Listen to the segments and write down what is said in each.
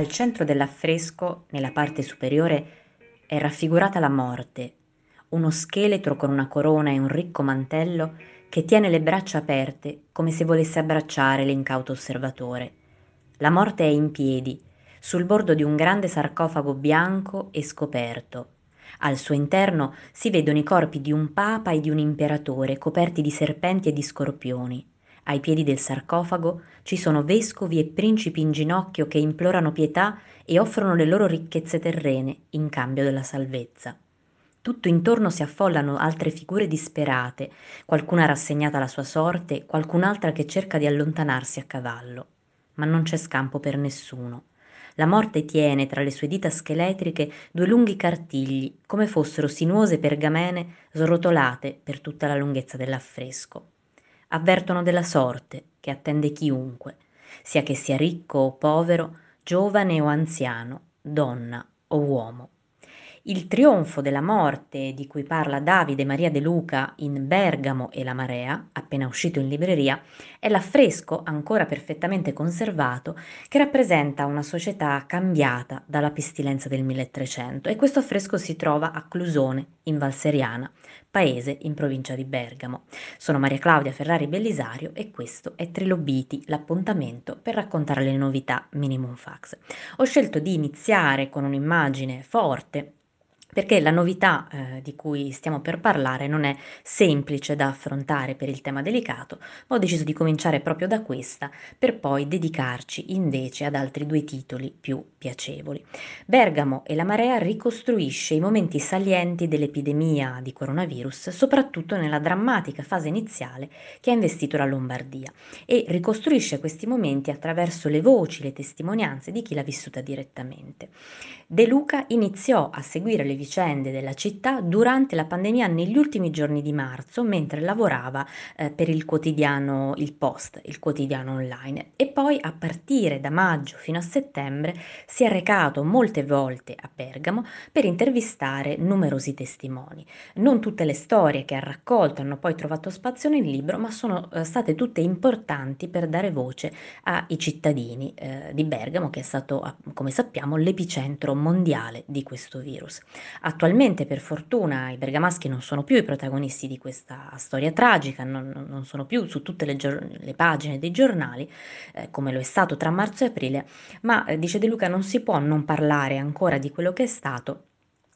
Al centro dell'affresco, nella parte superiore, è raffigurata la morte, uno scheletro con una corona e un ricco mantello che tiene le braccia aperte come se volesse abbracciare l'incauto osservatore. La morte è in piedi, sul bordo di un grande sarcofago bianco e scoperto. Al suo interno si vedono i corpi di un papa e di un imperatore coperti di serpenti e di scorpioni. Ai piedi del sarcofago ci sono vescovi e principi in ginocchio che implorano pietà e offrono le loro ricchezze terrene in cambio della salvezza. Tutto intorno si affollano altre figure disperate, qualcuna rassegnata alla sua sorte, qualcun'altra che cerca di allontanarsi a cavallo. Ma non c'è scampo per nessuno. La morte tiene tra le sue dita scheletriche due lunghi cartigli, come fossero sinuose pergamene srotolate per tutta la lunghezza dell'affresco avvertono della sorte che attende chiunque, sia che sia ricco o povero, giovane o anziano, donna o uomo. Il trionfo della morte di cui parla Davide Maria De Luca in Bergamo e la Marea, appena uscito in libreria, è l'affresco ancora perfettamente conservato che rappresenta una società cambiata dalla pestilenza del 1300 e questo affresco si trova a Clusone, in Valseriana, paese in provincia di Bergamo. Sono Maria Claudia Ferrari Bellisario e questo è Trilobiti, l'appuntamento per raccontare le novità Minimum Fax. Ho scelto di iniziare con un'immagine forte perché la novità eh, di cui stiamo per parlare non è semplice da affrontare per il tema delicato, ma ho deciso di cominciare proprio da questa per poi dedicarci invece ad altri due titoli più piacevoli. Bergamo e la marea ricostruisce i momenti salienti dell'epidemia di coronavirus, soprattutto nella drammatica fase iniziale che ha investito la Lombardia e ricostruisce questi momenti attraverso le voci, le testimonianze di chi l'ha vissuta direttamente. De Luca iniziò a seguire le vicende della città durante la pandemia negli ultimi giorni di marzo, mentre lavorava eh, per il quotidiano Il Post, il quotidiano online. E poi a partire da maggio fino a settembre si è recato molte volte a Bergamo per intervistare numerosi testimoni. Non tutte le storie che ha raccolto hanno poi trovato spazio nel libro, ma sono eh, state tutte importanti per dare voce ai cittadini eh, di Bergamo, che è stato, come sappiamo, l'epicentro mondiale di questo virus. Attualmente, per fortuna, i bergamaschi non sono più i protagonisti di questa storia tragica, non, non sono più su tutte le, le pagine dei giornali, eh, come lo è stato tra marzo e aprile, ma, eh, dice De Luca, non si può non parlare ancora di quello che è stato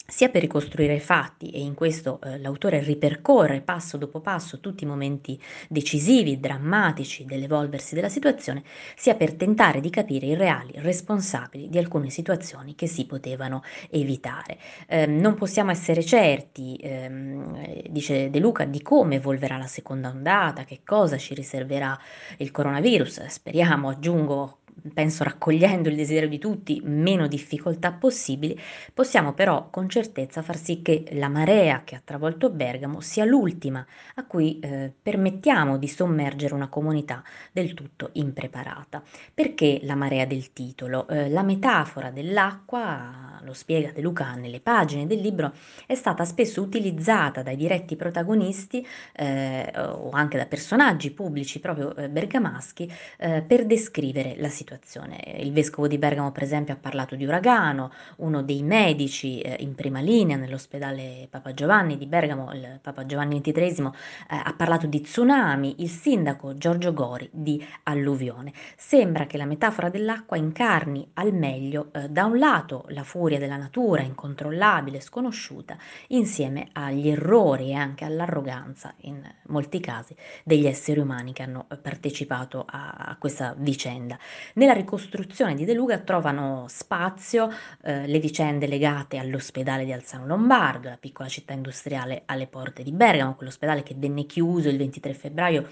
sia per ricostruire i fatti, e in questo eh, l'autore ripercorre passo dopo passo tutti i momenti decisivi, drammatici dell'evolversi della situazione, sia per tentare di capire i reali responsabili di alcune situazioni che si potevano evitare. Eh, non possiamo essere certi, ehm, dice De Luca, di come evolverà la seconda ondata, che cosa ci riserverà il coronavirus, speriamo, aggiungo, penso raccogliendo il desiderio di tutti, meno difficoltà possibili, possiamo però con certezza far sì che la marea che ha travolto Bergamo sia l'ultima a cui eh, permettiamo di sommergere una comunità del tutto impreparata. Perché la marea del titolo? Eh, la metafora dell'acqua, lo spiega De Luca nelle pagine del libro, è stata spesso utilizzata dai diretti protagonisti eh, o anche da personaggi pubblici proprio eh, bergamaschi eh, per descrivere la situazione. Il vescovo di Bergamo, per esempio, ha parlato di uragano, uno dei medici eh, in prima linea nell'ospedale Papa Giovanni di Bergamo, il Papa Giovanni XXIII, eh, ha parlato di tsunami, il sindaco Giorgio Gori di alluvione. Sembra che la metafora dell'acqua incarni al meglio, da un lato, la furia della natura incontrollabile, sconosciuta, insieme agli errori e anche all'arroganza, in molti casi, degli esseri umani che hanno partecipato a, a questa vicenda. Nella ricostruzione di De Luca trovano spazio eh, le vicende legate all'ospedale di Alzano Lombardo, la piccola città industriale alle porte di Bergamo, quell'ospedale che venne chiuso il 23 febbraio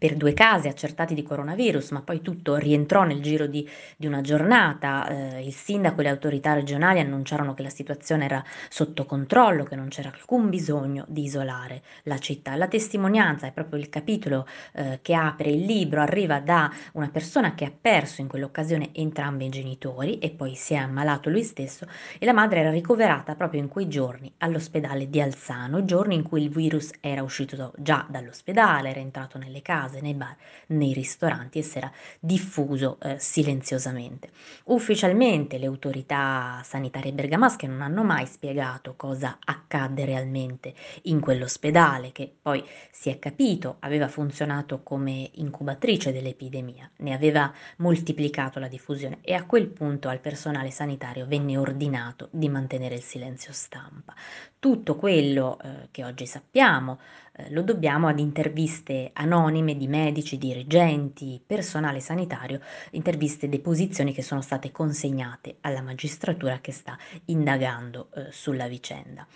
per due casi accertati di coronavirus, ma poi tutto rientrò nel giro di, di una giornata. Eh, il sindaco e le autorità regionali annunciarono che la situazione era sotto controllo, che non c'era alcun bisogno di isolare la città. La testimonianza è proprio il capitolo eh, che apre il libro, arriva da una persona che ha perso in quell'occasione entrambi i genitori e poi si è ammalato lui stesso e la madre era ricoverata proprio in quei giorni all'ospedale di Alzano, giorni in cui il virus era uscito già dall'ospedale, era entrato nelle case case, nei bar, nei ristoranti e si era diffuso eh, silenziosamente. Ufficialmente le autorità sanitarie bergamasche non hanno mai spiegato cosa accadde realmente in quell'ospedale che poi si è capito aveva funzionato come incubatrice dell'epidemia, ne aveva moltiplicato la diffusione e a quel punto al personale sanitario venne ordinato di mantenere il silenzio stampa. Tutto quello eh, che oggi sappiamo eh, lo dobbiamo ad interviste anonime di medici, dirigenti, personale sanitario, interviste deposizioni che sono state consegnate alla magistratura che sta indagando eh, sulla vicenda.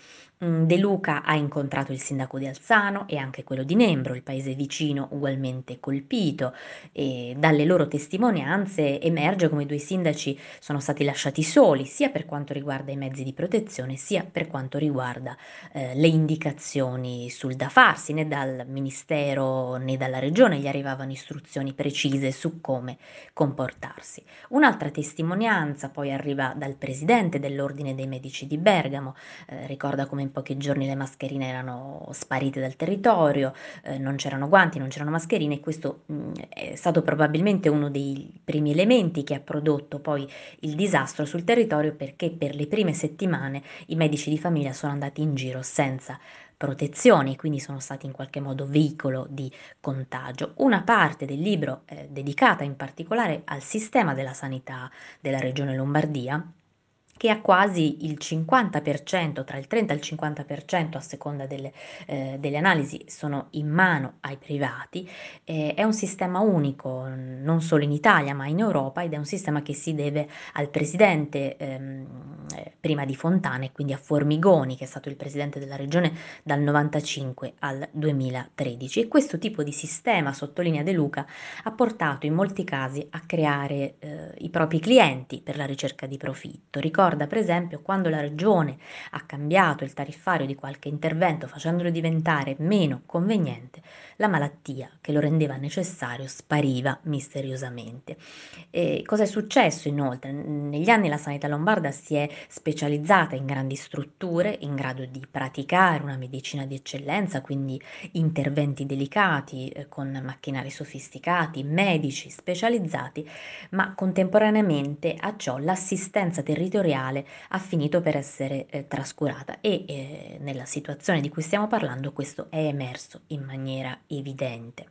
Mm, De Luca ha incontrato il sindaco di Alzano e anche quello di Nembro, il paese vicino ugualmente colpito e dalle loro testimonianze emerge come i due sindaci sono stati lasciati soli sia per quanto riguarda i mezzi di protezione sia per quanto riguarda eh, le indicazioni sul da farsi, né dal ministero né dalla regione gli arrivavano istruzioni precise su come comportarsi. Un'altra testimonianza poi arriva dal presidente dell'ordine dei medici di Bergamo, eh, ricorda come in pochi giorni le mascherine erano sparite dal territorio, eh, non c'erano guanti, non c'erano mascherine e questo mh, mm, è stato probabilmente uno dei primi elementi che ha prodotto poi il disastro sul territorio perché per le prime settimane i medici di famiglia sono andati in giro senza protezioni, quindi sono stati in qualche modo veicolo di contagio. Una parte del libro è dedicata in particolare al sistema della sanità della regione Lombardia che ha quasi il 50%, tra il 30 e il 50% a seconda delle, eh, delle analisi, sono in mano ai privati. Eh, è un sistema unico non solo in Italia ma in Europa ed è un sistema che si deve al presidente ehm, prima di Fontana e quindi a Formigoni che è stato il presidente della regione dal 95 al 2013 e questo tipo di sistema, sottolinea De Luca, ha portato in molti casi a creare eh, i propri clienti per la ricerca di profitto. Ricordo ricorda per esempio quando la regione ha cambiato il tariffario di qualche intervento facendolo diventare meno conveniente, la malattia che lo rendeva necessario spariva misteriosamente. E cosa è successo inoltre? Negli anni la sanità lombarda si è specializzata in grandi strutture in grado di praticare una medicina di eccellenza, quindi interventi delicati eh, con macchinari sofisticati, medici specializzati, ma contemporaneamente a ciò l'assistenza territoriale materiale ha finito per essere eh, trascurata e eh, nella situazione di cui stiamo parlando questo è emerso in maniera evidente.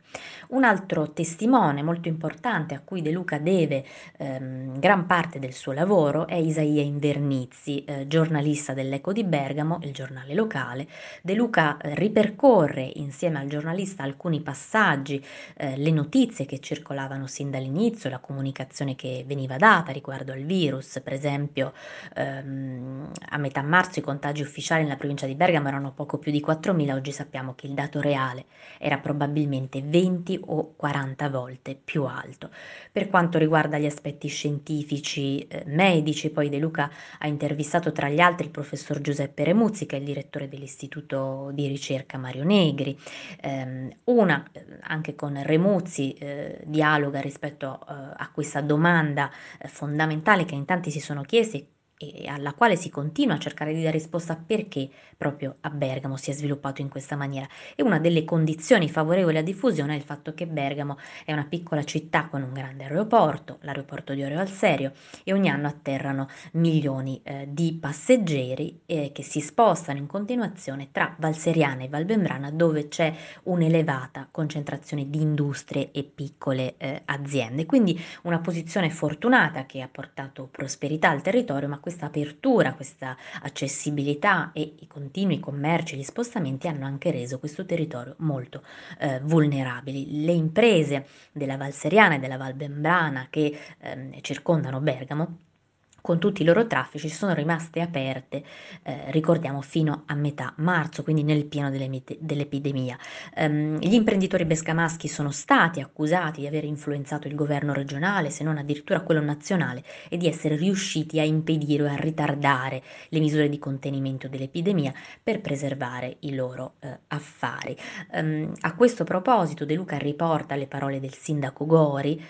Un altro testimone molto importante a cui De Luca deve ehm, gran parte del suo lavoro è Isaia Invernizzi, eh, giornalista dell'Eco di Bergamo, il giornale locale. De Luca eh, ripercorre insieme al giornalista alcuni passaggi, eh, le notizie che circolavano sin dall'inizio, la comunicazione che veniva data riguardo al virus, per esempio ehm, a metà marzo i contagi ufficiali nella provincia di Bergamo erano poco più di 4.000, oggi sappiamo che il dato reale era probabilmente 20 o 40 volte più alto. Per quanto riguarda gli aspetti scientifici, eh, medici, poi De Luca ha intervistato tra gli altri il professor Giuseppe Remuzzi, che è il direttore dell'istituto di ricerca Mario Negri. Eh, una, eh, anche con Remuzzi, eh, dialoga rispetto eh, a questa domanda eh, fondamentale che in tanti si sono chiesti e alla quale si continua a cercare di dare risposta perché proprio a Bergamo si è sviluppato in questa maniera. E una delle condizioni favorevoli alla diffusione è il fatto che Bergamo è una piccola città con un grande aeroporto, l'aeroporto di Oreo al Serio, e ogni anno atterrano milioni eh, di passeggeri eh, che si spostano in continuazione tra Valseriana e Valbembrana dove c'è un'elevata concentrazione di industrie e piccole eh, aziende. Quindi una posizione fortunata che ha portato prosperità al territorio, ma questa apertura, questa accessibilità e i continui commerci, gli spostamenti hanno anche reso questo territorio molto eh, vulnerabile. Le imprese della Val Seriana e della Val Bembrana che eh, circondano Bergamo con tutti i loro traffici sono rimaste aperte, eh, ricordiamo, fino a metà marzo, quindi nel pieno dell'epidemia. Um, gli imprenditori bescamaschi sono stati accusati di aver influenzato il governo regionale, se non addirittura quello nazionale, e di essere riusciti a impedire o a ritardare le misure di contenimento dell'epidemia per preservare i loro eh, affari. Um, a questo proposito De Luca riporta le parole del sindaco Gori,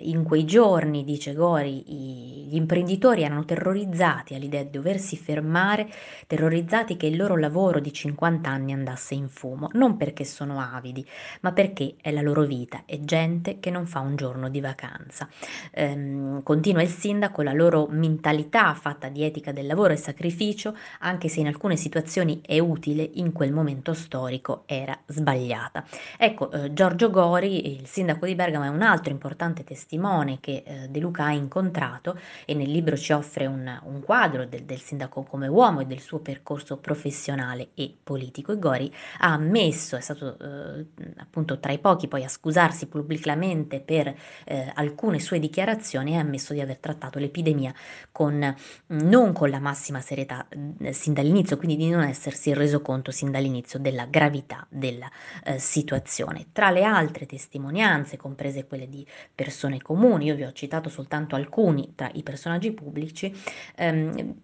in quei giorni, dice Gori, gli imprenditori erano terrorizzati all'idea di doversi fermare, terrorizzati che il loro lavoro di 50 anni andasse in fumo, non perché sono avidi, ma perché è la loro vita, è gente che non fa un giorno di vacanza. Ehm, continua il sindaco, la loro mentalità fatta di etica del lavoro e sacrificio, anche se in alcune situazioni è utile, in quel momento storico era sbagliata. Ecco, eh, Giorgio Gori, il sindaco di Bergamo, è un altro importante testimone che eh, De Luca ha incontrato e nel libro ci offre un, un quadro del, del, sindaco come uomo e del suo percorso professionale e politico. E Gori ha ammesso, è stato eh, appunto tra i pochi poi a scusarsi pubblicamente per eh, alcune sue dichiarazioni ha ammesso di aver trattato l'epidemia con, non con la massima serietà eh, sin dall'inizio, quindi di non essersi reso conto sin dall'inizio della gravità della eh, situazione. Tra le altre testimonianze, comprese quelle di persone comuni, io vi ho citato soltanto alcuni tra i personaggi pubblici, ehm,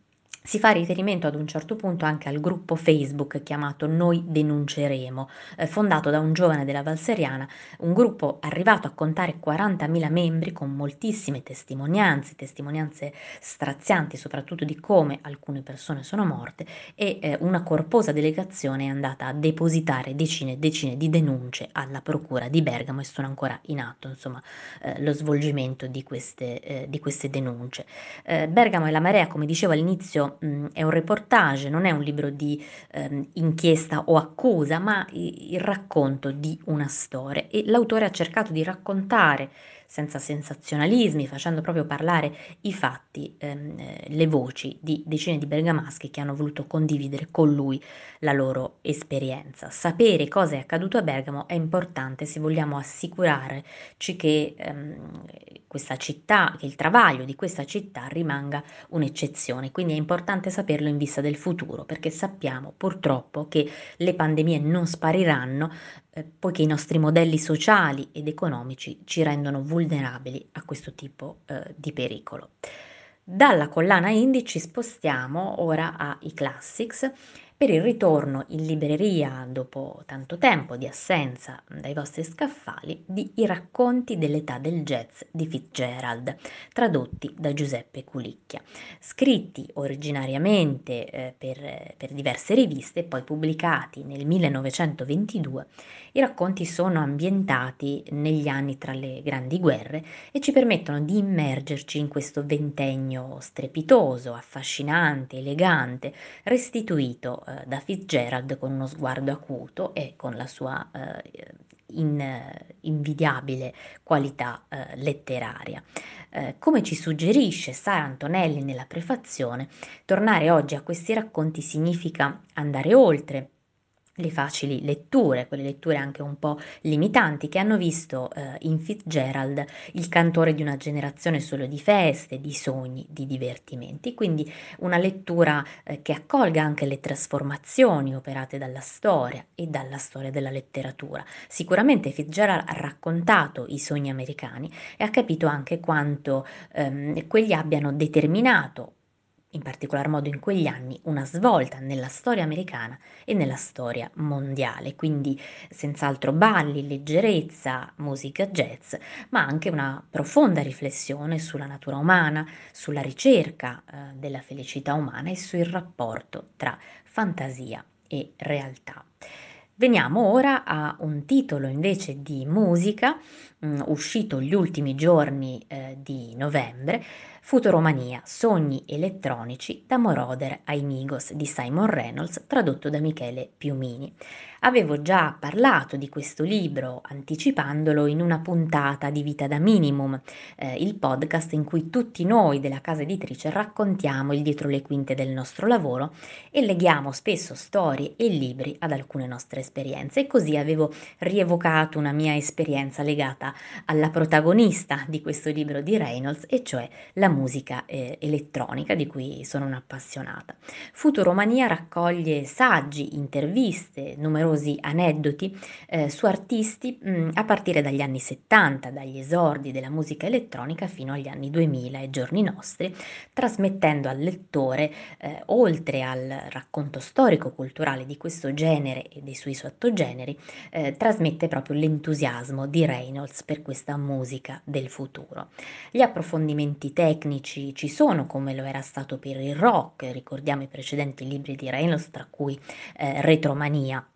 si fa riferimento ad un certo punto anche al gruppo Facebook chiamato Noi denunceremo, eh, fondato da un giovane della Valseriana, un gruppo arrivato a contare 40.000 membri con moltissime testimonianze, testimonianze strazianti soprattutto di come alcune persone sono morte e eh, una corposa delegazione è andata a depositare decine e decine di denunce alla procura di Bergamo e sono ancora in atto insomma, eh, lo svolgimento di queste, eh, di queste denunce. Eh, Bergamo e la Marea, come dicevo all'inizio, mh, è un reportage, non è un libro di ehm, inchiesta o accusa, ma il racconto di una storia. E l'autore ha cercato di raccontare senza sensazionalismi, facendo proprio parlare i fatti, ehm, le voci di decine di bergamaschi che hanno voluto condividere con lui la loro esperienza. Sapere cosa è accaduto a Bergamo è importante se vogliamo assicurarci che ehm, questa città, che il travaglio di questa città rimanga un'eccezione. Quindi è importante saperlo in vista del futuro, perché sappiamo purtroppo che le pandemie non spariranno, eh, poiché i nostri modelli sociali ed economici ci rendono vulnerabili a questo tipo eh, di pericolo. Dalla collana indie ci spostiamo ora ai classics per il ritorno in libreria dopo tanto tempo di assenza dai vostri scaffali di I racconti dell'età del jazz di Fitzgerald, tradotti da Giuseppe Culicchia, scritti originariamente eh, per, per diverse riviste e poi pubblicati nel 1922. I racconti sono ambientati negli anni tra le grandi guerre e ci permettono di immergerci in questo ventennio strepitoso, affascinante, elegante, restituito eh, da Fitzgerald con uno sguardo acuto e con la sua eh, in, invidiabile qualità eh, letteraria. Eh, come ci suggerisce Sara Antonelli nella prefazione, tornare oggi a questi racconti significa andare oltre le facili letture, quelle letture anche un po' limitanti, che hanno visto eh, in Fitzgerald il cantore di una generazione solo di feste, di sogni, di divertimenti. Quindi una lettura eh, che accolga anche le trasformazioni operate dalla storia e dalla storia della letteratura. Sicuramente Fitzgerald ha raccontato i sogni americani e ha capito anche quanto ehm, quelli abbiano determinato in particolar modo in quegli anni, una svolta nella storia americana e nella storia mondiale, quindi senz'altro balli, leggerezza, musica jazz, ma anche una profonda riflessione sulla natura umana, sulla ricerca eh, della felicità umana e sul rapporto tra fantasia e realtà. Veniamo ora a un titolo invece di musica mh, mm, uscito gli ultimi giorni eh, di novembre, Futuromania, sogni elettronici da Moroder ai Migos di Simon Reynolds, tradotto da Michele Piumini. Avevo già parlato di questo libro anticipandolo in una puntata di Vita da Minimum, eh, il podcast in cui tutti noi della casa editrice raccontiamo il dietro le quinte del nostro lavoro e leghiamo spesso storie e libri ad alcune nostre esperienze e così avevo rievocato una mia esperienza legata alla protagonista di questo libro di Reynolds e cioè la musica eh, elettronica di cui sono un'appassionata. Futuromania raccoglie saggi, interviste, numerosi aneddoti eh, su artisti mh, mm, a partire dagli anni 70, dagli esordi della musica elettronica fino agli anni 2000 e giorni nostri, trasmettendo al lettore, eh, oltre al racconto storico-culturale di questo genere e dei suoi sottogeneri, eh, trasmette proprio l'entusiasmo di Reynolds per questa musica del futuro. Gli approfondimenti tecnici tecnici ci sono, come lo era stato per il rock, ricordiamo i precedenti libri di Reynolds, tra cui eh, Retromania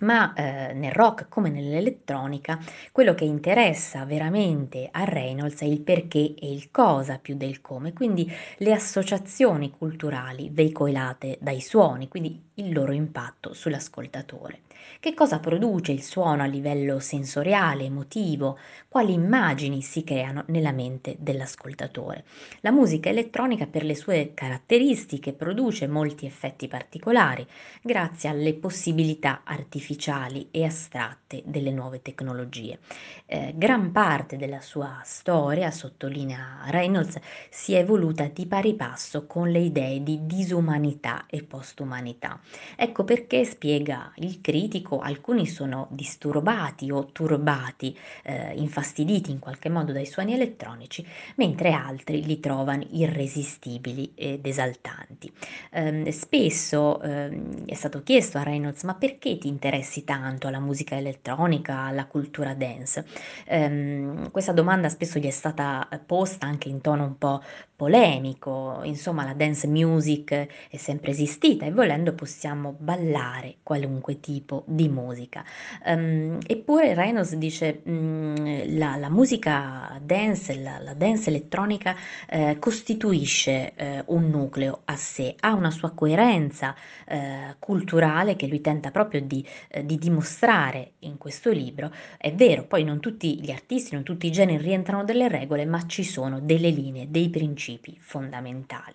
ma eh, nel rock come nell'elettronica quello che interessa veramente a Reynolds è il perché e il cosa più del come, quindi le associazioni culturali veicolate dai suoni, quindi il loro impatto sull'ascoltatore. Che cosa produce il suono a livello sensoriale, emotivo? Quali immagini si creano nella mente dell'ascoltatore? La musica elettronica per le sue caratteristiche produce molti effetti particolari grazie alle possibilità artificiali e astratte delle nuove tecnologie. Eh, gran parte della sua storia, sottolinea Reynolds, si è evoluta di pari passo con le idee di disumanità e postumanità. Ecco perché spiega il critico dico, alcuni sono disturbati o turbati, eh, infastiditi in qualche modo dai suoni elettronici, mentre altri li trovano irresistibili ed esaltanti. Eh, spesso eh, è stato chiesto a Reynolds ma perché ti interessi tanto alla musica elettronica, alla cultura dance? Ehm, questa domanda spesso gli è stata posta anche in tono un po' polemico, insomma la dance music è sempre esistita e volendo possiamo ballare qualunque tipo di musica. Um, eppure Reynolds dice um, la, la musica dance, la, la dance elettronica eh, costituisce eh, un nucleo a sé, ha una sua coerenza eh, culturale che lui tenta proprio di, eh, di dimostrare in questo libro. È vero, poi non tutti gli artisti, non tutti i generi rientrano delle regole, ma ci sono delle linee, dei principi fondamentali.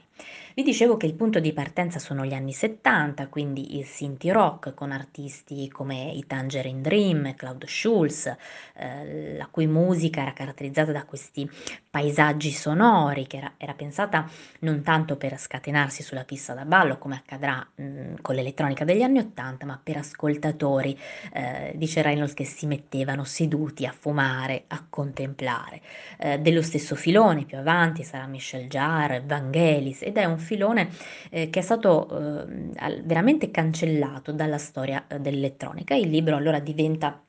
Vi dicevo che il punto di partenza sono gli anni 70, quindi il Sinti Rock con artisti come i Tangerine Dream, Claude Schulz, eh, la cui musica era caratterizzata da questi paesaggi sonori, che era, era, pensata non tanto per scatenarsi sulla pista da ballo, come accadrà mh, con l'elettronica degli anni 80, ma per ascoltatori, eh, dice Reynolds, che si mettevano seduti a fumare, a contemplare. Eh, dello stesso filone più avanti sarà Michel Jarre, Vangelis, ed è un filone eh, che è stato eh, veramente cancellato dalla storia eh, dell'elettronica. Il libro allora diventa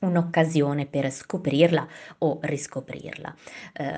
un'occasione per scoprirla o riscoprirla.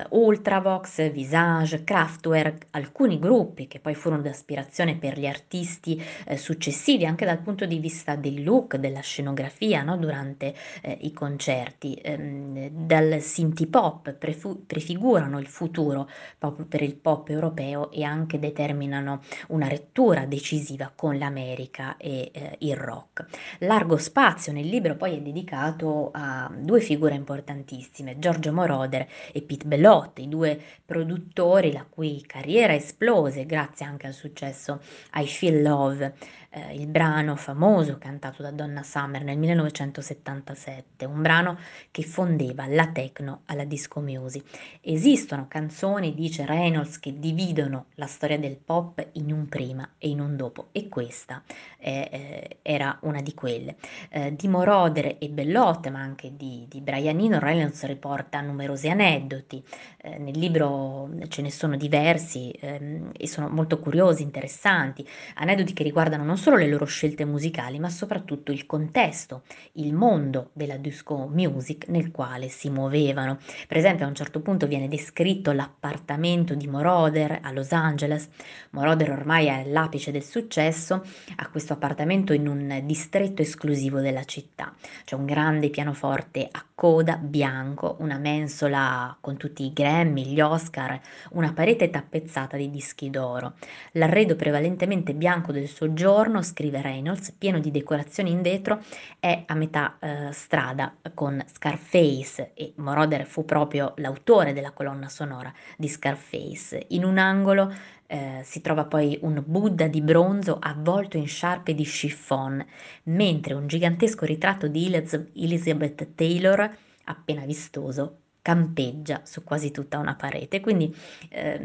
Uh, Ultravox, Visage, Kraftwerk, alcuni gruppi che poi furono d'aspirazione per gli artisti eh, successivi anche dal punto di vista del look, della scenografia no? durante eh, i concerti, ehm, dal synth pop prefu- prefigurano il futuro proprio per il pop europeo e anche determinano una rettura decisiva con l'America e eh, il rock. Largo spazio nel libro poi è dedicato a due figure importantissime, Giorgio Moroder e Pete Bellotte, i due produttori la cui carriera esplose grazie anche al successo I Feel Love eh, il brano famoso cantato da Donna Summer nel 1977, un brano che fondeva la techno alla disco music. Esistono canzoni, dice Reynolds, che dividono la storia del pop in un prima e in un dopo e questa eh, eh, era una di quelle. Eh, di Moroder e Bellotte, ma anche di, di Brianino, Reynolds riporta numerosi aneddoti. Eh, nel libro ce ne sono diversi ehm, e sono molto curiosi, interessanti, aneddoti che riguardano non solo le loro scelte musicali, ma soprattutto il contesto, il mondo della disco music nel quale si muovevano. Per esempio, a un certo punto viene descritto l'appartamento di Moroder a Los Angeles. Moroder ormai è all'apice del successo, ha questo appartamento in un distretto esclusivo della città. C'è un grande pianoforte a coda bianco, una mensola con tutti i Grammy, gli Oscar, una parete tappezzata di dischi d'oro. L'arredo prevalentemente bianco del soggiorno interno, scrive Reynolds, pieno di decorazioni in vetro, è a metà eh, strada con Scarface e Moroder fu proprio l'autore della colonna sonora di Scarface. In un angolo eh, si trova poi un Buddha di bronzo avvolto in sciarpe di chiffon, mentre un gigantesco ritratto di Elizabeth Taylor, appena vistoso, campeggia su quasi tutta una parete. Quindi eh,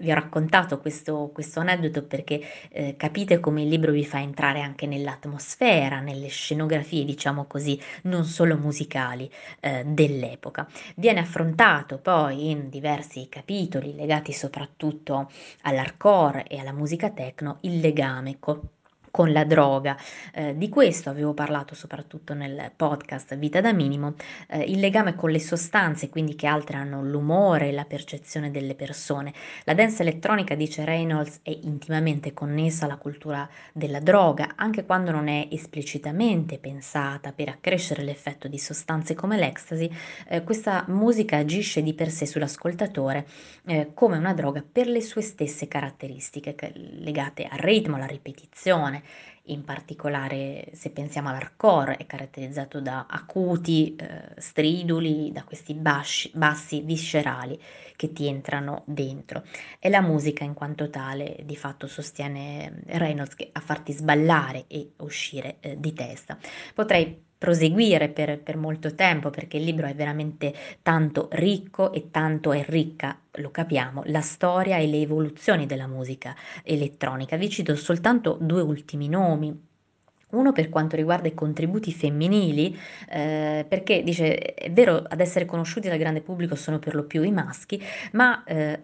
vi ho raccontato questo, questo aneddoto perché eh, capite come il libro vi fa entrare anche nell'atmosfera, nelle scenografie, diciamo così, non solo musicali eh, dell'epoca. Viene affrontato poi in diversi capitoli legati soprattutto all'hardcore e alla musica techno il legame co- con la droga. Eh, di questo avevo parlato soprattutto nel podcast Vita da minimo, eh, il legame con le sostanze, quindi che alterano l'umore e la percezione delle persone. La dance elettronica, dice Reynolds, è intimamente connessa alla cultura della droga, anche quando non è esplicitamente pensata per accrescere l'effetto di sostanze come l'ecstasy, eh, questa musica agisce di per sé sull'ascoltatore eh, come una droga per le sue stesse caratteristiche legate al ritmo, alla ripetizione, in particolare se pensiamo all'hardcore è caratterizzato da acuti eh, striduli, da questi bassi, bassi viscerali che ti entrano dentro. E la musica in quanto tale di fatto sostiene Reynolds che a farti sballare e uscire eh, di testa. Potrei proseguire per, per, molto tempo perché il libro è veramente tanto ricco e tanto è ricca, lo capiamo, la storia e le evoluzioni della musica elettronica. Vi cito soltanto due ultimi nomi uno per quanto riguarda i contributi femminili, eh, perché dice è vero ad essere conosciuti dal grande pubblico sono per lo più i maschi, ma eh,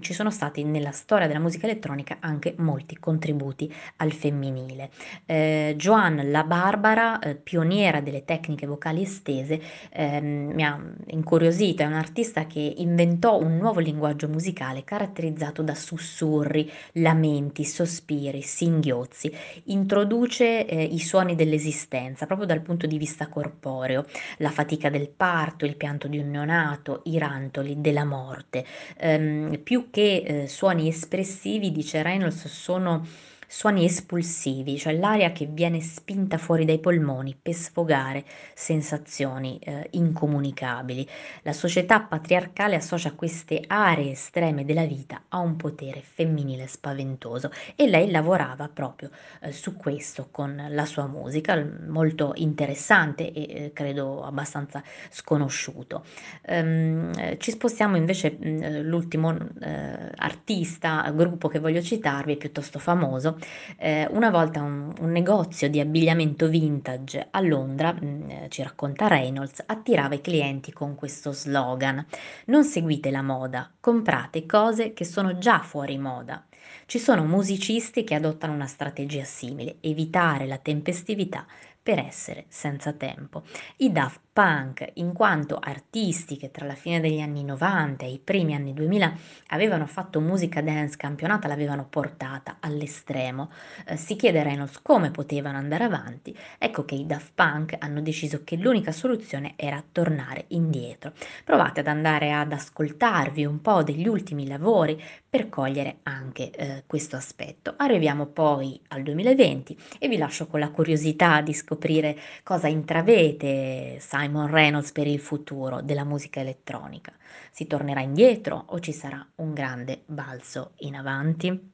ci sono stati nella storia della musica elettronica anche molti contributi al femminile. Eh, Joan La Barbara, eh, pioniera delle tecniche vocali estese, ehm, mi ha incuriosito, è un'artista che inventò un nuovo linguaggio musicale caratterizzato da sussurri, lamenti, sospiri, singhiozzi, introduce eh, i suoni dell'esistenza, proprio dal punto di vista corporeo, la fatica del parto, il pianto di un neonato, i rantoli della morte. Ehm, più che eh, suoni espressivi, dice Reynolds, sono suoni espulsivi, cioè l'aria che viene spinta fuori dai polmoni per sfogare sensazioni eh, incomunicabili. La società patriarcale associa queste aree estreme della vita a un potere femminile spaventoso e lei lavorava proprio eh, su questo con la sua musica, molto interessante e eh, credo abbastanza sconosciuto. Um, ci spostiamo invece, mh, l'ultimo eh, artista, gruppo che voglio citarvi, piuttosto famoso, eh, una volta un, un, negozio di abbigliamento vintage a Londra, mh, mm, ci racconta Reynolds, attirava i clienti con questo slogan: Non seguite la moda, comprate cose che sono già fuori moda. Ci sono musicisti che adottano una strategia simile, evitare la tempestività per essere senza tempo. I Daft Punk, in quanto artisti che tra la fine degli anni 90 e i primi anni 2000 avevano fatto musica dance campionata, l'avevano portata all'estremo. Eh, si chiede a Reynolds come potevano andare avanti. Ecco che i Daft Punk hanno deciso che l'unica soluzione era tornare indietro. Provate ad andare ad ascoltarvi un po' degli ultimi lavori per cogliere anche eh, questo aspetto. Arriviamo poi al 2020 e vi lascio con la curiosità di scoprire cosa intravede Simon Reynolds per il futuro della musica elettronica. Si tornerà indietro o ci sarà un grande balzo in avanti?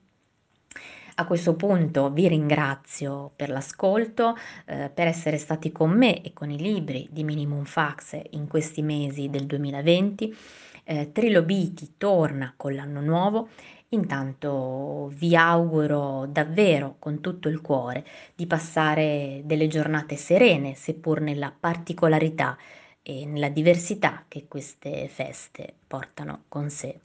A questo punto vi ringrazio per l'ascolto, eh, per essere stati con me e con i libri di Minimum Fax in questi mesi del 2020 eh, Trilobiti torna con l'anno nuovo, intanto vi auguro davvero con tutto il cuore di passare delle giornate serene, seppur nella particolarità e nella diversità che queste feste portano con sé.